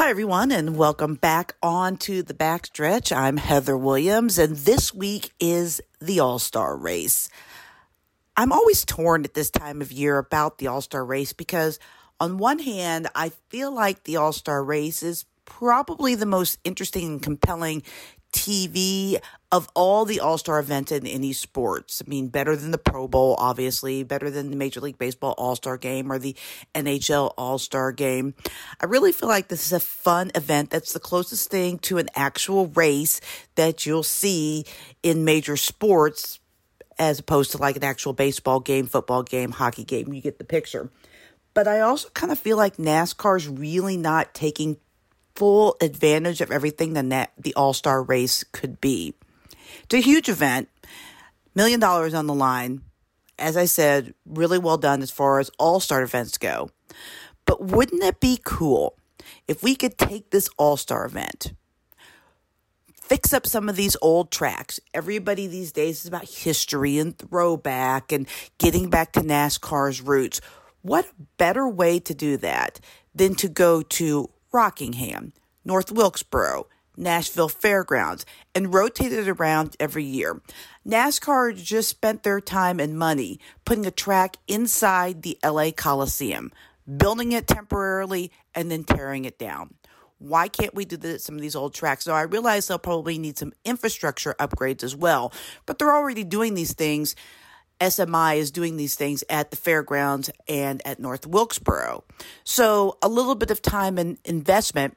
Hi, everyone, and welcome back on to the backstretch. I'm Heather Williams, and this week is the All Star race. I'm always torn at this time of year about the All Star race because, on one hand, I feel like the All Star race is probably the most interesting and compelling TV of all the All Star events in any sports. I mean, better than the Pro Bowl, obviously, better than the Major League Baseball All Star game or the NHL All Star game. I really feel like this is a fun event that's the closest thing to an actual race that you'll see in major sports as opposed to like an actual baseball game, football game, hockey game. You get the picture. But I also kind of feel like NASCAR's really not taking full advantage of everything that the All Star race could be. It's a huge event, million dollars on the line. As I said, really well done as far as All Star events go. But wouldn't it be cool if we could take this All Star event, fix up some of these old tracks? Everybody these days is about history and throwback and getting back to NASCAR's roots. What better way to do that than to go to Rockingham, North Wilkesboro, Nashville Fairgrounds, and rotated around every year. NASCAR just spent their time and money putting a track inside the LA Coliseum, building it temporarily, and then tearing it down. Why can't we do this some of these old tracks? So I realize they'll probably need some infrastructure upgrades as well, but they're already doing these things SMI is doing these things at the fairgrounds and at North Wilkesboro. So a little bit of time and investment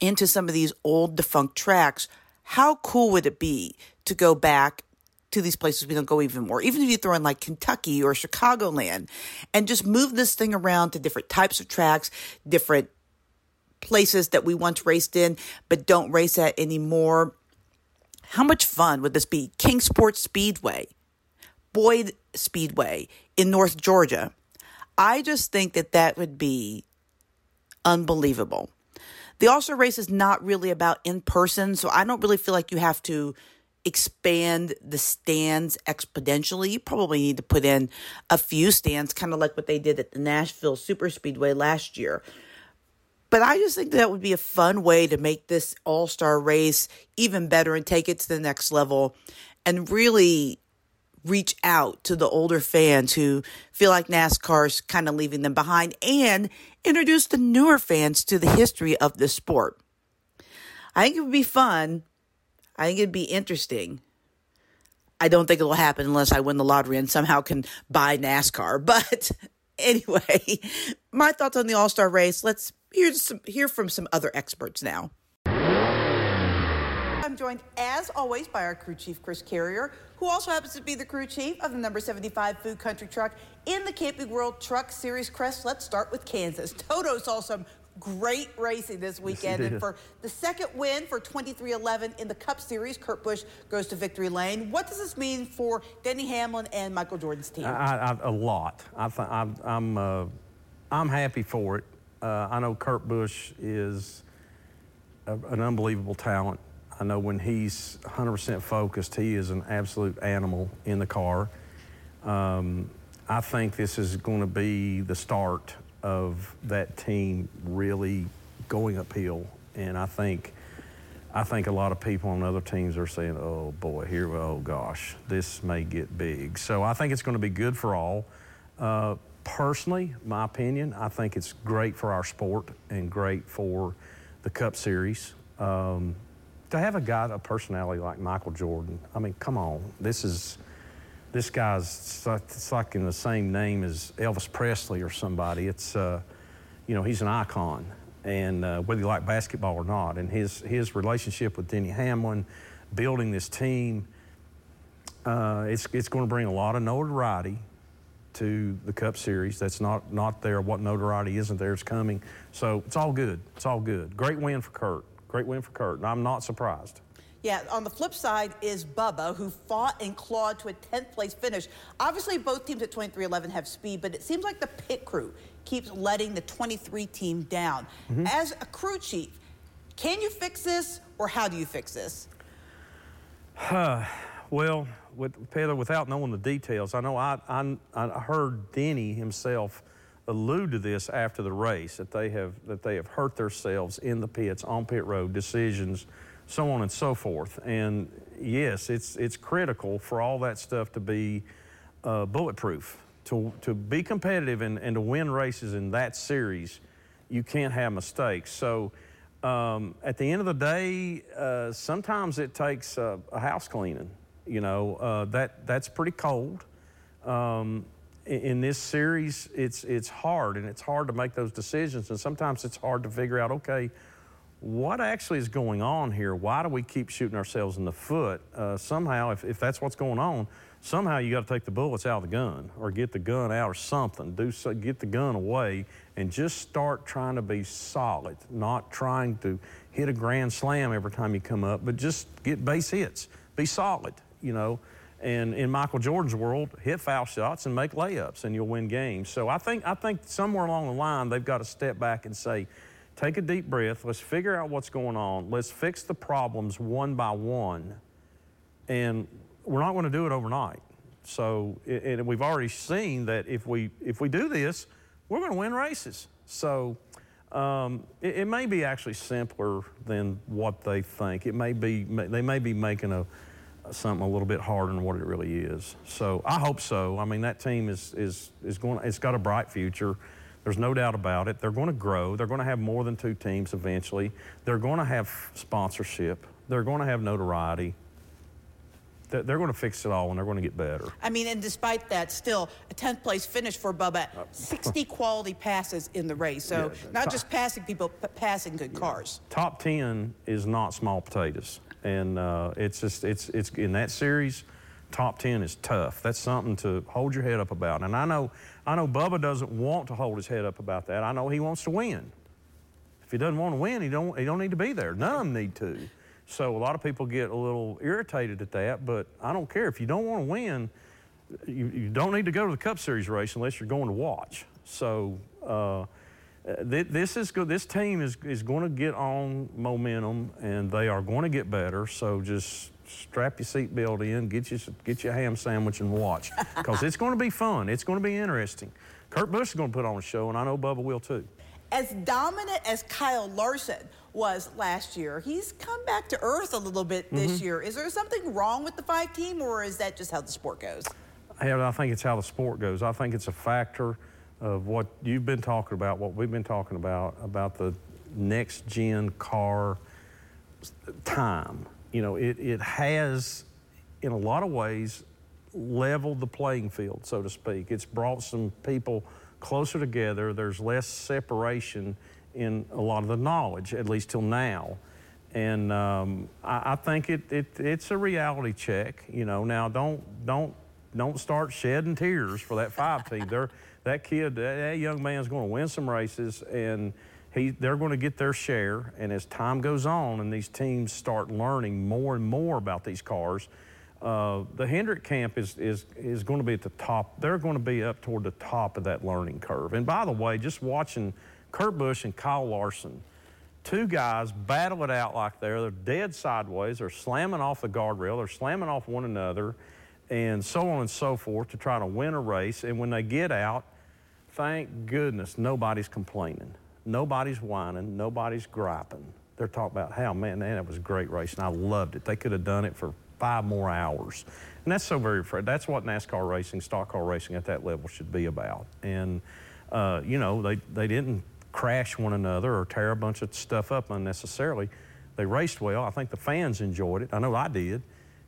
into some of these old defunct tracks. How cool would it be to go back to these places we don't go even more, even if you throw in like Kentucky or Chicagoland and just move this thing around to different types of tracks, different places that we once raced in but don't race at anymore. How much fun would this be? Kingsport Speedway Boyd Speedway in North Georgia. I just think that that would be unbelievable. The All Star race is not really about in person, so I don't really feel like you have to expand the stands exponentially. You probably need to put in a few stands, kind of like what they did at the Nashville Super Speedway last year. But I just think that would be a fun way to make this All Star race even better and take it to the next level and really reach out to the older fans who feel like NASCAR's kind of leaving them behind and introduce the newer fans to the history of the sport. I think it would be fun. I think it'd be interesting. I don't think it'll happen unless I win the lottery and somehow can buy NASCAR. But anyway, my thoughts on the All Star race. Let's hear some, hear from some other experts now. I'm joined, as always, by our crew chief, Chris Carrier, who also happens to be the crew chief of the number 75 Food Country Truck in the Camping World Truck Series Crest. Let's start with Kansas. Toto saw some great racing this weekend. Yes, and for the second win for 23XI in the Cup Series, Kurt Busch goes to victory lane. What does this mean for Denny Hamlin and Michael Jordan's team? I, I, a lot. I, am uh, I'm happy for it. Uh, I know Kurt Busch is a, an unbelievable talent. I know when he's 100% focused, he is an absolute animal in the car. Um, I think this is going to be the start of that team really going uphill, and I think I think a lot of people on other teams are saying, "Oh boy, here, oh gosh, this may get big." So I think it's going to be good for all. Uh, personally, my opinion, I think it's great for our sport and great for the Cup Series. Um, to have a guy, a personality like Michael Jordan, I mean, come on, this is this guy's it's like in the same name as Elvis Presley or somebody. It's uh, you know he's an icon, and uh, whether you like basketball or not, and his his relationship with Denny Hamlin, building this team, uh, it's it's going to bring a lot of notoriety to the Cup Series. That's not not there. What notoriety isn't there is coming. So it's all good. It's all good. Great win for Kurt. Great win for Kurt, and I'm not surprised. Yeah, on the flip side is Bubba, who fought and clawed to a 10th place finish. Obviously, both teams at 23XI have speed, but it seems like the pit crew keeps letting the 23 team down. Mm-hmm. As a crew chief, can you fix this, or how do you fix this? well, with without knowing the details, I know I, I, I heard Denny himself allude to this after the race that they have that they have hurt themselves in the pits on pit road decisions so on and so forth. And yes it's it's critical for all that stuff to be uh, bulletproof. To to be competitive and, and to win races in that series you can't have mistakes. So um, at the end of the day uh, sometimes it takes a, a house cleaning you know uh, that that's pretty cold. Um, in this series, it's it's hard and it's hard to make those decisions, and sometimes it's hard to figure out, okay, what actually is going on here? Why do we keep shooting ourselves in the foot? Uh, somehow, if, if that's what's going on, somehow you got to take the bullets out of the gun or get the gun out or something. Do so, get the gun away and just start trying to be solid, not trying to hit a grand slam every time you come up, but just get base hits. Be solid, you know. And in Michael Jordan's world, hit foul shots and make layups, and you'll win games. So I think I think somewhere along the line they've got to step back and say, take a deep breath. Let's figure out what's going on. Let's fix the problems one by one, and we're not going to do it overnight. So, and we've already seen that if we if we do this, we're going to win races. So. Um, it, it, may be actually simpler than what they think. It may be they may be making a, something a little bit harder than what it really is. So I hope so. I mean, that team is is is going. It's got a bright future. There's no doubt about it. They're going to grow. They're going to have more than two teams eventually. They're going to have sponsorship. They're going to have notoriety. They're going to fix it all and they're going to get better. I mean, and despite that, still a 10th place finish for Bubba, uh, 60 quality passes in the race. So yeah, not top, just passing people, but passing good yeah. cars. Top 10 is not small potatoes and uh, it's just it's it's in that series. Top ten is tough. That's something to hold your head up about. And I know I know Bubba doesn't want to hold his head up about that. I know he wants to win. If he doesn't want to win, he don't he don't need to be there. None of them need to. So a lot of people get a little irritated at that, but I don't care. If you don't want to win, you, you don't need to go to the Cup Series race unless you're going to watch. So. Uh, this is good. This team is, is going to get on momentum, and they are going to get better. So just strap your seatbelt in, get you get your ham sandwich, and watch because it's going to be fun. It's going to be interesting. Kurt Busch is going to put on a show, and I know Bubba will too. As dominant as Kyle Larson was last year, he's come back to earth a little bit this mm-hmm. year. Is there something wrong with the five team, or is that just how the sport goes? I think it's how the sport goes. I think it's a factor of what you've been talking about, what we've been talking about, about the next gen car time. You know, it, it has, in a lot of ways, leveled the playing field, so to speak. It's brought some people closer together. There's less separation in a lot of the knowledge, at least till now. And um, I, I, think it, it, it's a reality check. You know, now don't don't don't start shedding tears for that five team. That kid, that young man's going to win some races, and he, they're going to get their share. And as time goes on, and these teams start learning more and more about these cars, uh, the Hendrick camp is, is, is going to be at the top. They're going to be up toward the top of that learning curve. And by the way, just watching Kurt Busch and Kyle Larson, two guys battle it out like they're, they're dead sideways. They're slamming off the guardrail. They're slamming off one another and so on and so forth to try to win a race. And when they get out, thank goodness nobody's complaining. Nobody's whining. Nobody's griping. They're talking about how, man, man, that was a great race, and I loved it. They could have done it for five more hours. And that's so very, that's what NASCAR racing, stock car racing at that level should be about. And, uh, you know, they, they didn't crash one another or tear a bunch of stuff up unnecessarily. They raced well. I think the fans enjoyed it. I know I did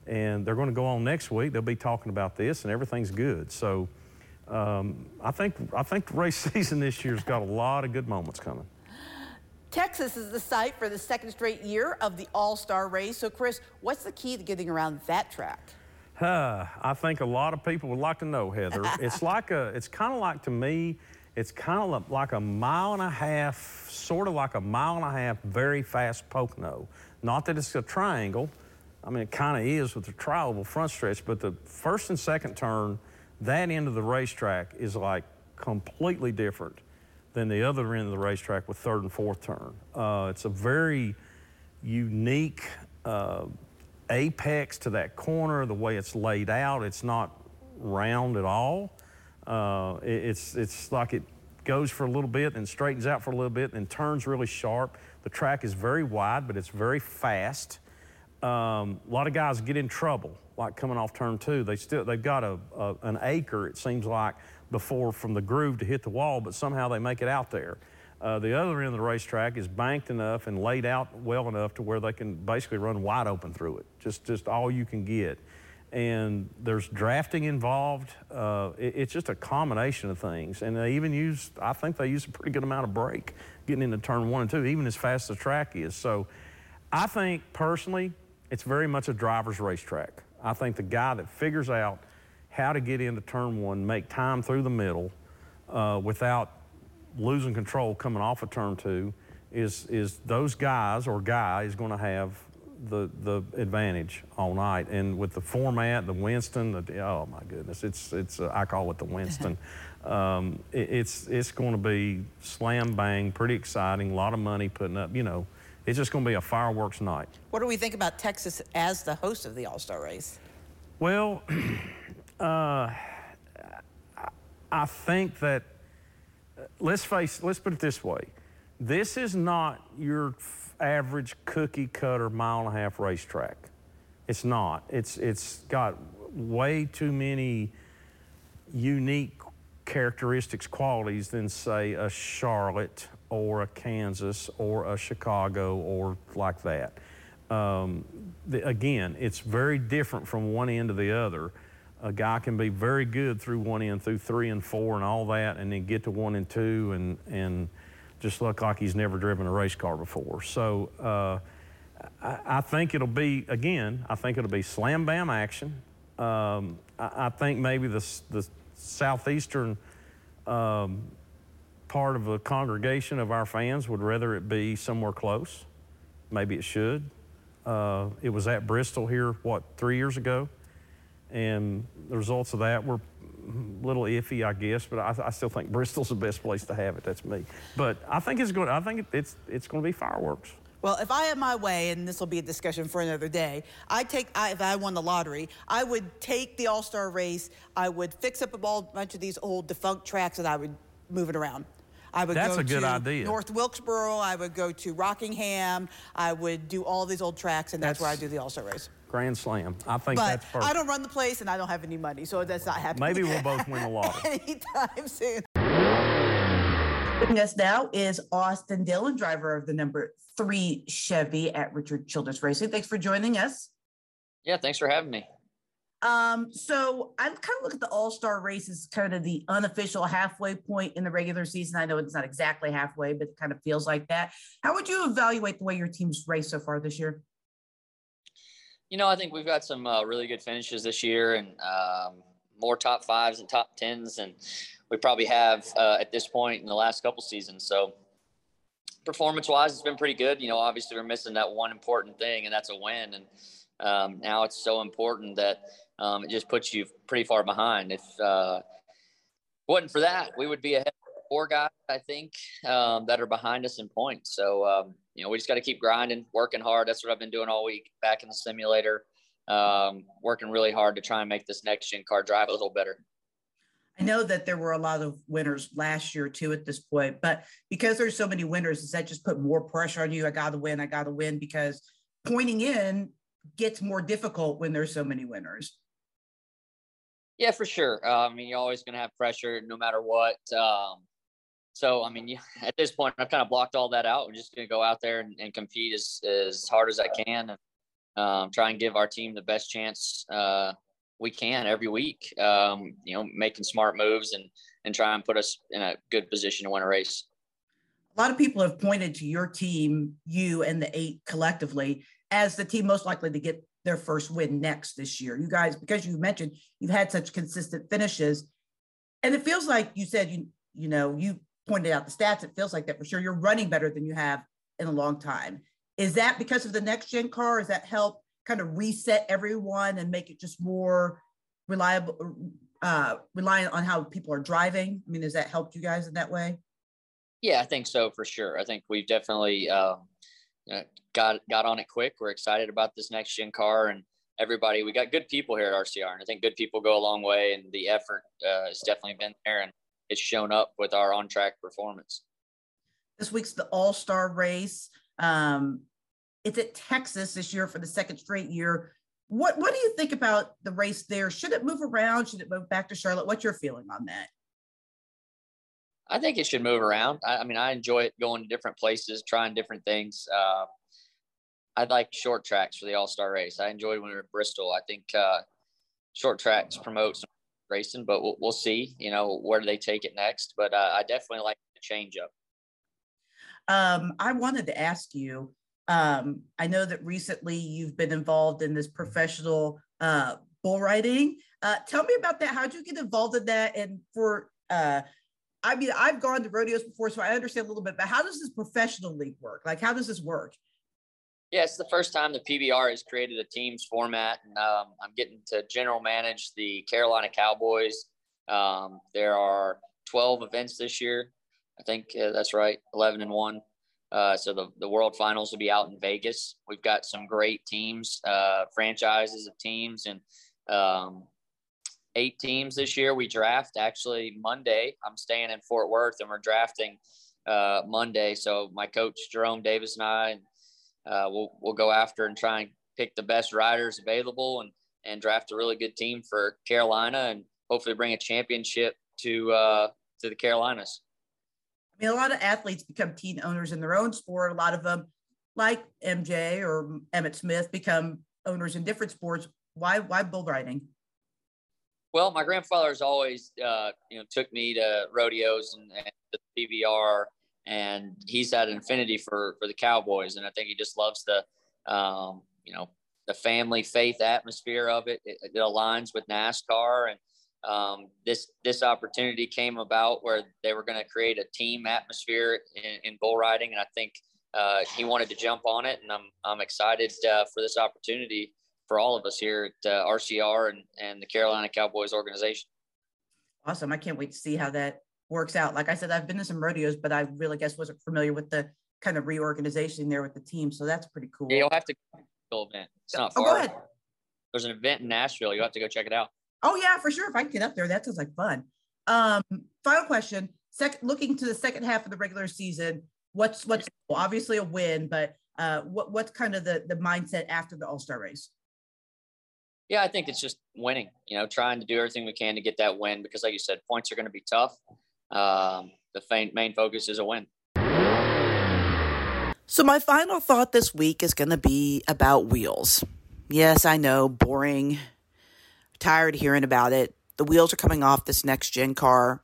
and they're going to go on next week. They'll be talking about this, and everything's good. So um, I think I think the race season this year's got a lot of good moments coming. Texas is the site for the second straight year of the All-Star race. So, Chris, what's the key to getting around that track? Uh, I think a lot of people would like to know, Heather. it's like a, it's kind of like to me, it's kind of like a mile and a half, sort of like a mile and a half, very fast Pocono. Not that it's a triangle, I mean, it kind of is with the tri-oval front stretch, but the first and second turn, that end of the racetrack is like completely different than the other end of the racetrack with third and fourth turn. Uh, it's a very unique uh, apex to that corner, the way it's laid out. It's not round at all. Uh, it, it's, it's like it goes for a little bit, then straightens out for a little bit, then turns really sharp. The track is very wide, but it's very fast. Um, a lot of guys get in trouble, like coming off turn two. They still they've got a, a, an acre, it seems like, before from the groove to hit the wall, but somehow they make it out there. Uh, the other end of the racetrack is banked enough and laid out well enough to where they can basically run wide open through it. Just just all you can get and there's drafting involved. Uh, it, it's just a combination of things. And they even use, I think they use a pretty good amount of brake getting into turn one and two, even as fast as the track is. So I think personally, it's very much a driver's racetrack. I think the guy that figures out how to get into turn one, make time through the middle uh, without losing control coming off of turn two, is, is those guys or guy is going to have the the advantage all night. And with the format, the Winston, the, oh my goodness, it's it's uh, I call it the Winston. um, it, it's it's going to be slam bang, pretty exciting. A lot of money putting up. You know, it's just going to be a fireworks night. What do we think about Texas as the host of the All Star race? Well, uh, I think that uh, let's face. Let's put it this way. This is not your average cookie cutter mile and a half racetrack. It's not. It's it's got way too many unique characteristics, qualities than say a Charlotte or a Kansas or a Chicago or like that. Um, the, again, it's very different from one end to the other. A guy can be very good through one end, through three and four and all that, and then get to one and two and and just look like he's never driven a race car before. So uh, I, I, think it'll be, again, I think it'll be slam bam action. Um, I, I, think maybe the, the southeastern um, part of a congregation of our fans would rather it be somewhere close. Maybe it should. Uh, it was at Bristol here, what, three years ago? And the results of that were a little iffy, I guess, but I, I, still think Bristol's the best place to have it. That's me. But I think it's going. I think it's it's going to be fireworks. Well, if I had my way, and this will be a discussion for another day, I take I, if I won the lottery, I would take the All Star race. I would fix up a bunch of these old defunct tracks, and I would move it around. I would That's go a good to idea. North Wilkesboro. I would go to Rockingham. I would do all these old tracks, and that's, that's where I do the All Star race. Grand Slam. I think but that's perfect. I don't run the place and I don't have any money, so that's not happening. Maybe we'll both win the lottery. Anytime soon. With us now is Austin Dillon, driver of the number three Chevy at Richard Childress Racing. Thanks for joining us. Yeah, thanks for having me. Um, so I kind of look at the All Star race as kind of the unofficial halfway point in the regular season. I know it's not exactly halfway, but it kind of feels like that. How would you evaluate the way your team's raced so far this year? You know, I think we've got some uh, really good finishes this year and um, more top fives and top tens than we probably have uh, at this point in the last couple seasons. So, performance wise, it's been pretty good. You know, obviously, we're missing that one important thing, and that's a win. And um, now it's so important that um, it just puts you pretty far behind. If uh, wasn't for that, we would be ahead four guys, I think, um, that are behind us in points. So, um, you know, we just got to keep grinding, working hard. That's what I've been doing all week back in the simulator, um, working really hard to try and make this next gen car drive a little better. I know that there were a lot of winners last year too at this point, but because there's so many winners, does that just put more pressure on you? I got to win, I got to win because pointing in gets more difficult when there's so many winners. Yeah, for sure. Uh, I mean, you're always going to have pressure no matter what. Um, so, I mean, at this point, I've kind of blocked all that out. We're just going to go out there and, and, compete as, as hard as I can and um, try and give our team the best chance uh, we can every week. Um, you know, making smart moves and, and try and put us in a good position to win a race. A lot of people have pointed to your team, you and the eight collectively, as the team most likely to get their first win next this year. You guys, because you mentioned you've had such consistent finishes, and it feels like you said you you know you pointed out the stats, it feels like that for sure. You're running better than you have in a long time. Is that because of the next gen car? Does that help kind of reset everyone and make it just more reliable, uh, reliant on how people are driving? I mean, has that helped you guys in that way? Yeah, I think so for sure. I think we've definitely uh, got got on it quick. We're excited about this next gen car and everybody. We got good people here at RCR, and I think good people go a long way. And the effort uh, has definitely been there. And it's shown up with our on track performance. This week's the All Star race. Um, it's at Texas this year for the second straight year. What What do you think about the race there? Should it move around? Should it move back to Charlotte? What's your feeling on that? I think it should move around. I, I mean, I enjoy it going to different places, trying different things. Uh, I like short tracks for the All Star race. I enjoyed when we were at Bristol. I think uh, short tracks promotes racing, but we'll, we'll see. You know, where do they take it next? But uh, I definitely like the change up. Um, I wanted to ask you. Um, I know that recently you've been involved in this professional uh, bull riding. Uh, tell me about that. How did you get involved in that? And for, uh, I mean, I've gone to rodeos before, so I understand a little bit. But how does this professional league work? Like, how does this work? Yeah, it's the first time the PBR has created a teams format, and um, I'm getting to general manage the Carolina Cowboys. Um, there are 12 events this year. I think uh, that's right, 11 and one. Uh, so the, the World Finals will be out in Vegas. We've got some great teams, uh, franchises of teams, and um, eight teams this year. We draft actually Monday. I'm staying in Fort Worth, and we're drafting uh, Monday. So my coach Jerome Davis and I uh, we'll we'll go after and try and pick the best riders available and and draft a really good team for Carolina and hopefully bring a championship to uh, to the Carolinas. I mean, a lot of athletes become team owners in their own sport. A lot of them, like MJ or Emmitt Smith, become owners in different sports. Why why bull riding? Well, my grandfather's always, uh, you know, took me to rodeos and, and the PBR and he's had an affinity for for the Cowboys, and I think he just loves the, um, you know, the family faith atmosphere of it. It, it aligns with NASCAR, and um, this this opportunity came about where they were going to create a team atmosphere in, in, bull riding, and I think uh, he wanted to jump on it, and I'm I'm excited uh, for this opportunity for all of us here at uh, RCR and and the Carolina Cowboys organization. Awesome! I can't wait to see how that works out. Like I said, I've been to some rodeos, but I really guess wasn't familiar with the kind of reorganization there with the team. So that's pretty cool. Yeah, you'll have to go to the event. It's not far. Oh, go ahead. There's an event in Nashville. You have to go check it out. Oh yeah, for sure. If I can get up there, that sounds like fun. Um, final question. Second, looking to the second half of the regular season, what's what's obviously a win, but uh, what what's kind of the the mindset after the All Star race? Yeah, I think it's just winning. You know, trying to do everything we can to get that win because, like you said, points are going to be tough um, the main focus is a win. So, my final thought this week is going to be about wheels. Yes, I know, boring, tired hearing about it. The wheels are coming off this next gen car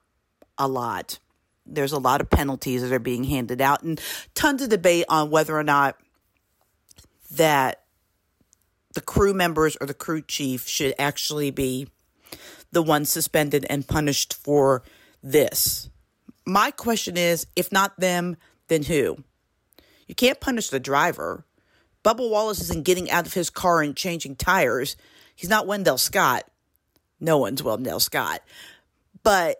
a lot. There's a lot of penalties that are being handed out, and tons of debate on whether or not that the crew members or the crew chief should actually be the ones suspended and punished for this. My question is if not them, then who? You can't punish the driver. Bubba Wallace isn't getting out of his car and changing tires. He's not Wendell Scott. No one's Wendell Scott. But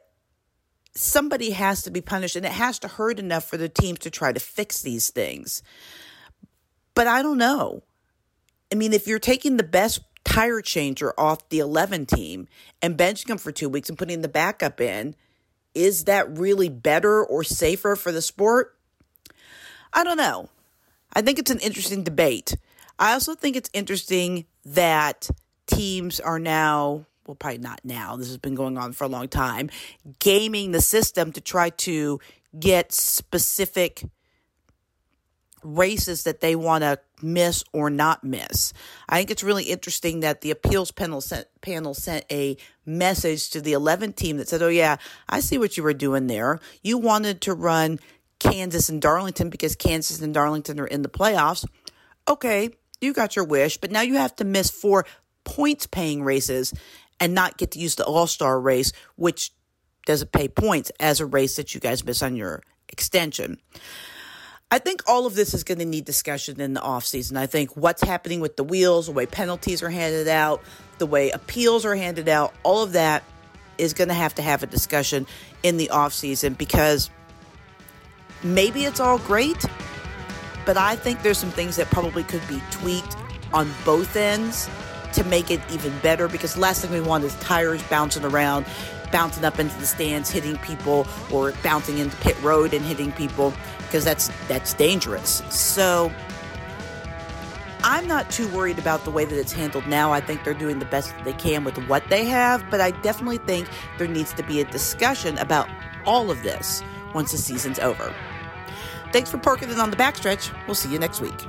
somebody has to be punished, and it has to hurt enough for the teams to try to fix these things. But I don't know. I mean, if you're taking the best tire changer off the 11 team and benching him for two weeks and putting the backup in, is that really better or safer for the sport? I don't know. I think it's an interesting debate. I also think it's interesting that teams are now, well, probably not now, this has been going on for a long time, gaming the system to try to get specific races that they want to miss or not miss. I think it's really interesting that the appeals panel sent, panel sent a message to the 11 team that said, "Oh yeah, I see what you were doing there. You wanted to run Kansas and Darlington because Kansas and Darlington are in the playoffs. Okay, you got your wish, but now you have to miss four points paying races and not get to use the All-Star race, which doesn't pay points as a race that you guys miss on your extension." I think all of this is going to need discussion in the offseason. I think what's happening with the wheels, the way penalties are handed out, the way appeals are handed out, all of that is going to have to have a discussion in the offseason because maybe it's all great, but I think there's some things that probably could be tweaked on both ends to make it even better because last thing we want is tires bouncing around bouncing up into the stands, hitting people, or bouncing into pit road and hitting people, because that's that's dangerous. So I'm not too worried about the way that it's handled now. I think they're doing the best that they can with what they have, but I definitely think there needs to be a discussion about all of this once the season's over. Thanks for parking it on the backstretch. We'll see you next week.